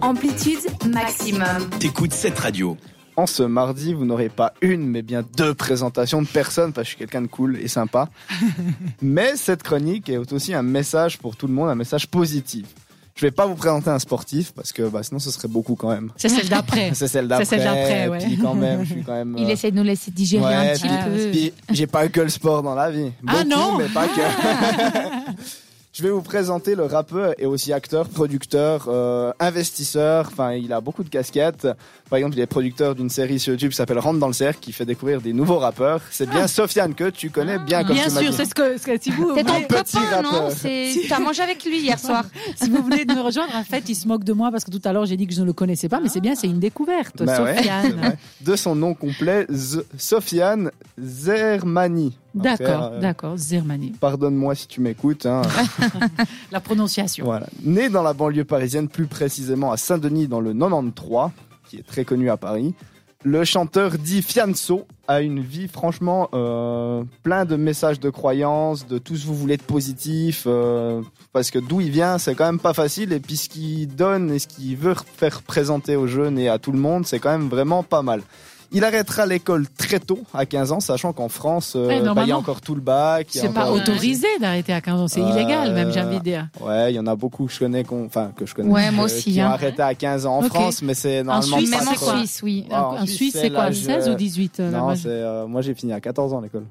Amplitude maximum. T'écoutes cette radio. En ce mardi, vous n'aurez pas une, mais bien deux présentations de personnes, parce que je suis quelqu'un de cool et sympa. mais cette chronique est aussi un message pour tout le monde, un message positif. Je vais pas vous présenter un sportif parce que bah, sinon ce serait beaucoup quand même. C'est celle d'après. C'est celle d'après. C'est celle d'après, ouais. Puis quand même, je suis quand même. Il euh, essaie de nous laisser digérer ouais, un petit puis- peu. j'ai pas que le sport dans la vie. Ah non mais pas que. Je vais vous présenter le rappeur et aussi acteur, producteur, euh, investisseur. Enfin, il a beaucoup de casquettes. Par exemple, il est producteur d'une série sur YouTube qui s'appelle Rentre dans le cercle, qui fait découvrir des nouveaux rappeurs. C'est bien Sofiane que tu connais bien comme Bien sûr, c'est ce que, ce que- si vous C'est ton copain, non rappeur. C'est- T'as mangé avec lui hier soir. si vous voulez me rejoindre, en fait, il se moque de moi parce que tout à l'heure j'ai dit que je ne le connaissais pas, mais c'est bien, c'est une découverte. Bah Sofiane. De son nom complet, Z- Sofiane Zermani. D'accord, euh, d'accord, Zermani. Pardonne-moi si tu m'écoutes. hein. La prononciation. Voilà. Né dans la banlieue parisienne, plus précisément à Saint-Denis dans le 93, qui est très connu à Paris, le chanteur dit Fianso a une vie franchement euh, plein de messages de croyances, de tout ce que vous voulez de positif, euh, parce que d'où il vient, c'est quand même pas facile, et puis ce qu'il donne et ce qu'il veut faire présenter aux jeunes et à tout le monde, c'est quand même vraiment pas mal. Il arrêtera l'école très tôt, à 15 ans, sachant qu'en France, euh, Ouais, bah, il y a encore tout le bac. C'est pas encore- autorisé d'arrêter à 15 ans, c'est Euh, illégal même, j'ai envie de dire. Ouais, il y en a beaucoup que je connais, enfin que je connais, Ouais, moi euh, aussi, qui ont hein. arrêté à 15 ans en. France, mais c'est normalement Suisse, pas Même en Suisse, oui. En en Suisse, c'est quoi l'âge, 16 euh, ou 18 euh, Non, euh, moi j'ai fini à 14 ans l'école.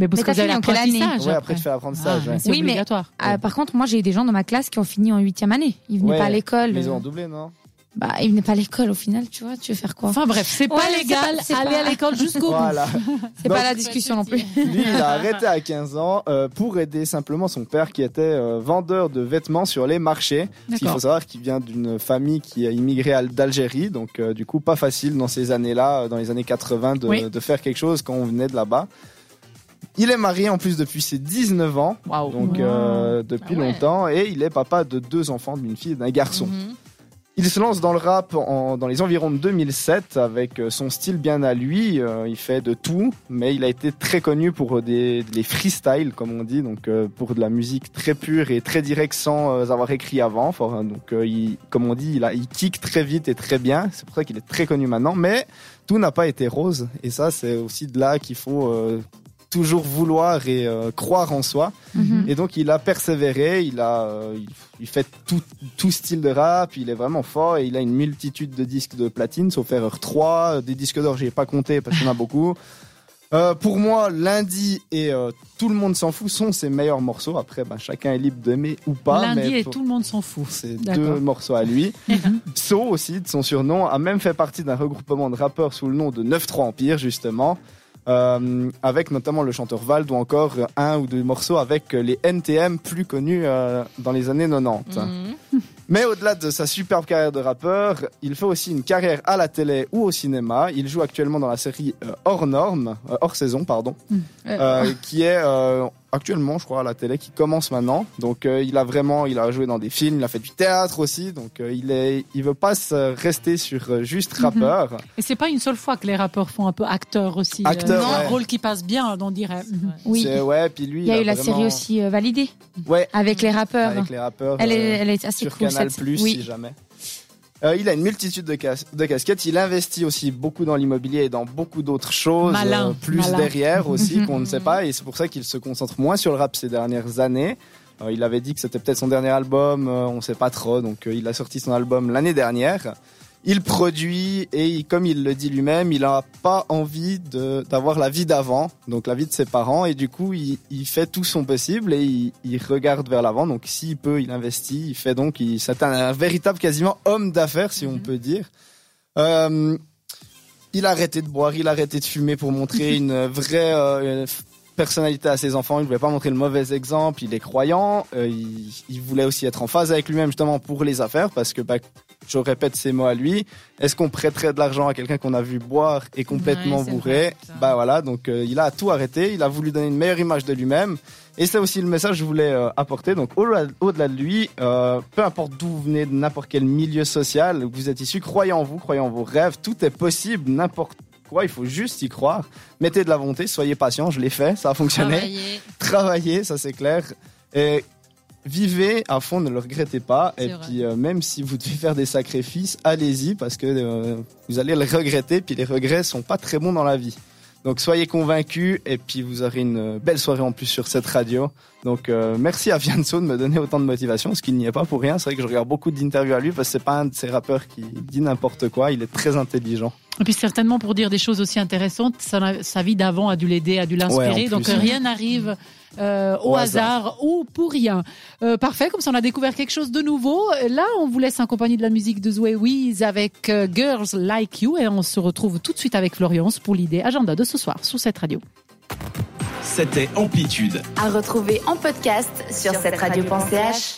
Mais parce Mais que t'as vous avez en l'apprentissage. Ouais, après tu fais l'apprentissage. Ah, ouais. Oui, mais- obligatoire. Ah, par contre, moi, j'ai eu des gens dans ma classe qui ont fini en huitième année. Ils venaient Ouais, pas à l'école. Mais ils ont doublé, non? Bah, ils venaient pas à l'école au final, tu vois. Tu veux faire quoi Enfin bref, c'est pas Ouais, c'est légal, c'est aller pas- à l'école jusqu'au bout. Voilà. C'est Donc- pas la discussion non plus. Lui, il a arrêté à 15 ans euh, pour aider simplement son père qui était euh, vendeur de vêtements sur les marchés. Il faut savoir qu'il vient d'une famille qui a immigré d'Algérie, donc euh, du coup pas facile dans ces années-là, dans les années 80, de, Oui. de faire quelque chose quand on venait de là-bas. Il est marié en plus depuis ses 19 ans, Waouh. donc euh, depuis Ah ouais. longtemps, et il est papa de deux enfants, d'une fille et d'un garçon. Mhm. Il se lance dans le rap en- dans les environs de 2007 avec euh, son style bien à lui. Euh, il fait de tout, mais il a été très connu pour des, les freestyles, comme on dit, donc euh, pour de la musique très pure et très directe sans avoir écrit avant. Donc, comme on dit, il, a, il kick très vite et très bien. C'est pour ça qu'il est très connu maintenant. Mais tout n'a pas été rose, et ça, c'est aussi de là qu'il faut toujours vouloir et euh, croire en soi. Mhm. Et donc il a persévéré, il a, euh, il, fait tout, tout style de rap, il est vraiment fort et il a une multitude de disques de platine, sauf erreur 3, euh, des disques d'or j'ai pas compté parce qu'il y en a beaucoup. Euh, pour moi, lundi et euh, tout le monde s'en fout sont ses meilleurs morceaux. Après, ben, chacun est libre d'aimer ou pas. Lundi mais et tout le monde s'en fout. c'est deux morceaux à lui. So aussi, de son surnom, a même fait partie d'un regroupement de rappeurs sous le nom de 9-3 Empire, justement. Euh, avec notamment le chanteur Vald ou encore un ou deux morceaux avec les NTM plus connus euh, dans les années 90. Mhm. Mais au-delà de sa superbe carrière de rappeur, il fait aussi une carrière à la télé ou au cinéma. Il joue actuellement dans la série euh, Hors Norme, hors saison, pardon, euh, qui est actuellement, je crois, à la télé, qui commence maintenant. Donc, euh, il a vraiment, il a joué dans des films, il a fait du théâtre aussi. Donc, euh, il est, il veut pas se rester sur euh, juste rappeur. Et c'est pas une seule fois que les rappeurs font un peu acteur aussi. Acteur, ouais. rôle qui passe bien, on dirait. Mhm. Oui. C'est- ouais, puis lui, Il y a eu la vraiment- série aussi euh, validée Ouais, avec les rappeurs. avec les rappeurs. Elle, est, elle est assez sur cool. Canal cette- Plus si jamais. Euh, il a une multitude de, cas- de casquettes. Il investit aussi beaucoup dans l'immobilier et dans beaucoup d'autres choses, Malin, euh, plus malin. derrière aussi Mhm. qu'on ne sait pas. Et c'est pour ça qu'il se concentre moins sur le rap ces dernières années. Euh, il avait dit que c'était peut-être son dernier album, euh, on ne sait pas trop. Donc il a sorti son album l'année dernière. Il produit et il- comme il le dit lui-même, il n'a pas envie de- d'avoir la vie d'avant, donc la vie de ses parents, et du coup il, il fait tout son possible et il, il regarde vers l'avant. Donc s'il peut, il investit. Il fait donc, il- c'est un, un véritable quasiment homme d'affaires si on peut dire. Euh, il a arrêté de boire, il a arrêté de fumer pour montrer une vraie euh, personnalité à ses enfants. Il ne voulait pas montrer le mauvais exemple. Il est croyant. Euh, il, il voulait aussi être en phase avec lui-même justement pour les affaires parce que bah, je répète ces mots à lui. Est-ce qu'on prêterait de l'argent à quelqu'un qu'on a vu boire et complètement Ouais, bourré vrai. Bah voilà, donc euh, il a tout arrêté. Il a voulu donner une meilleure image de lui-même. Et c'est aussi le message que je voulais euh, apporter. Donc au-delà de lui, euh, peu importe d'où vous venez, de n'importe quel milieu social vous êtes issu, croyez en vous, croyez en vos rêves. Tout est possible, n'importe quoi. Il faut juste y croire. Mettez de la volonté, soyez patient. Je l'ai fait, ça a fonctionné Travailler. travailler, ça c'est clair. Et vivez à fond, ne le regrettez pas. Et vrai. puis, euh, même si vous devez faire des sacrifices, allez-y parce que euh, vous allez le regretter. Puis les regrets sont pas très bons dans la vie. Donc soyez convaincus et puis vous aurez une belle soirée en plus sur cette radio. Donc euh, merci à Fianso de me donner autant de motivation, ce qu'il n'y est pas pour rien. C'est vrai que je regarde beaucoup d'interviews à lui parce que c'est pas un de ces rappeurs qui dit n'importe quoi. Il est très intelligent. Et puis certainement pour dire des choses aussi intéressantes, sa, sa vie d'avant a dû l'aider, a dû l'inspirer. Ouais, donc rien n'arrive euh, au, Au hasard. hasard. ou pour rien. Euh, parfait, comme ça on a découvert quelque chose de nouveau. Là, on vous laisse en compagnie de la musique de Zoé Weeze avec euh, Girls Like You et on se retrouve tout de suite avec Florence pour l'idée agenda de ce soir sur cette radio. C'était Amplitude. À retrouver en podcast sur cette radio.ch.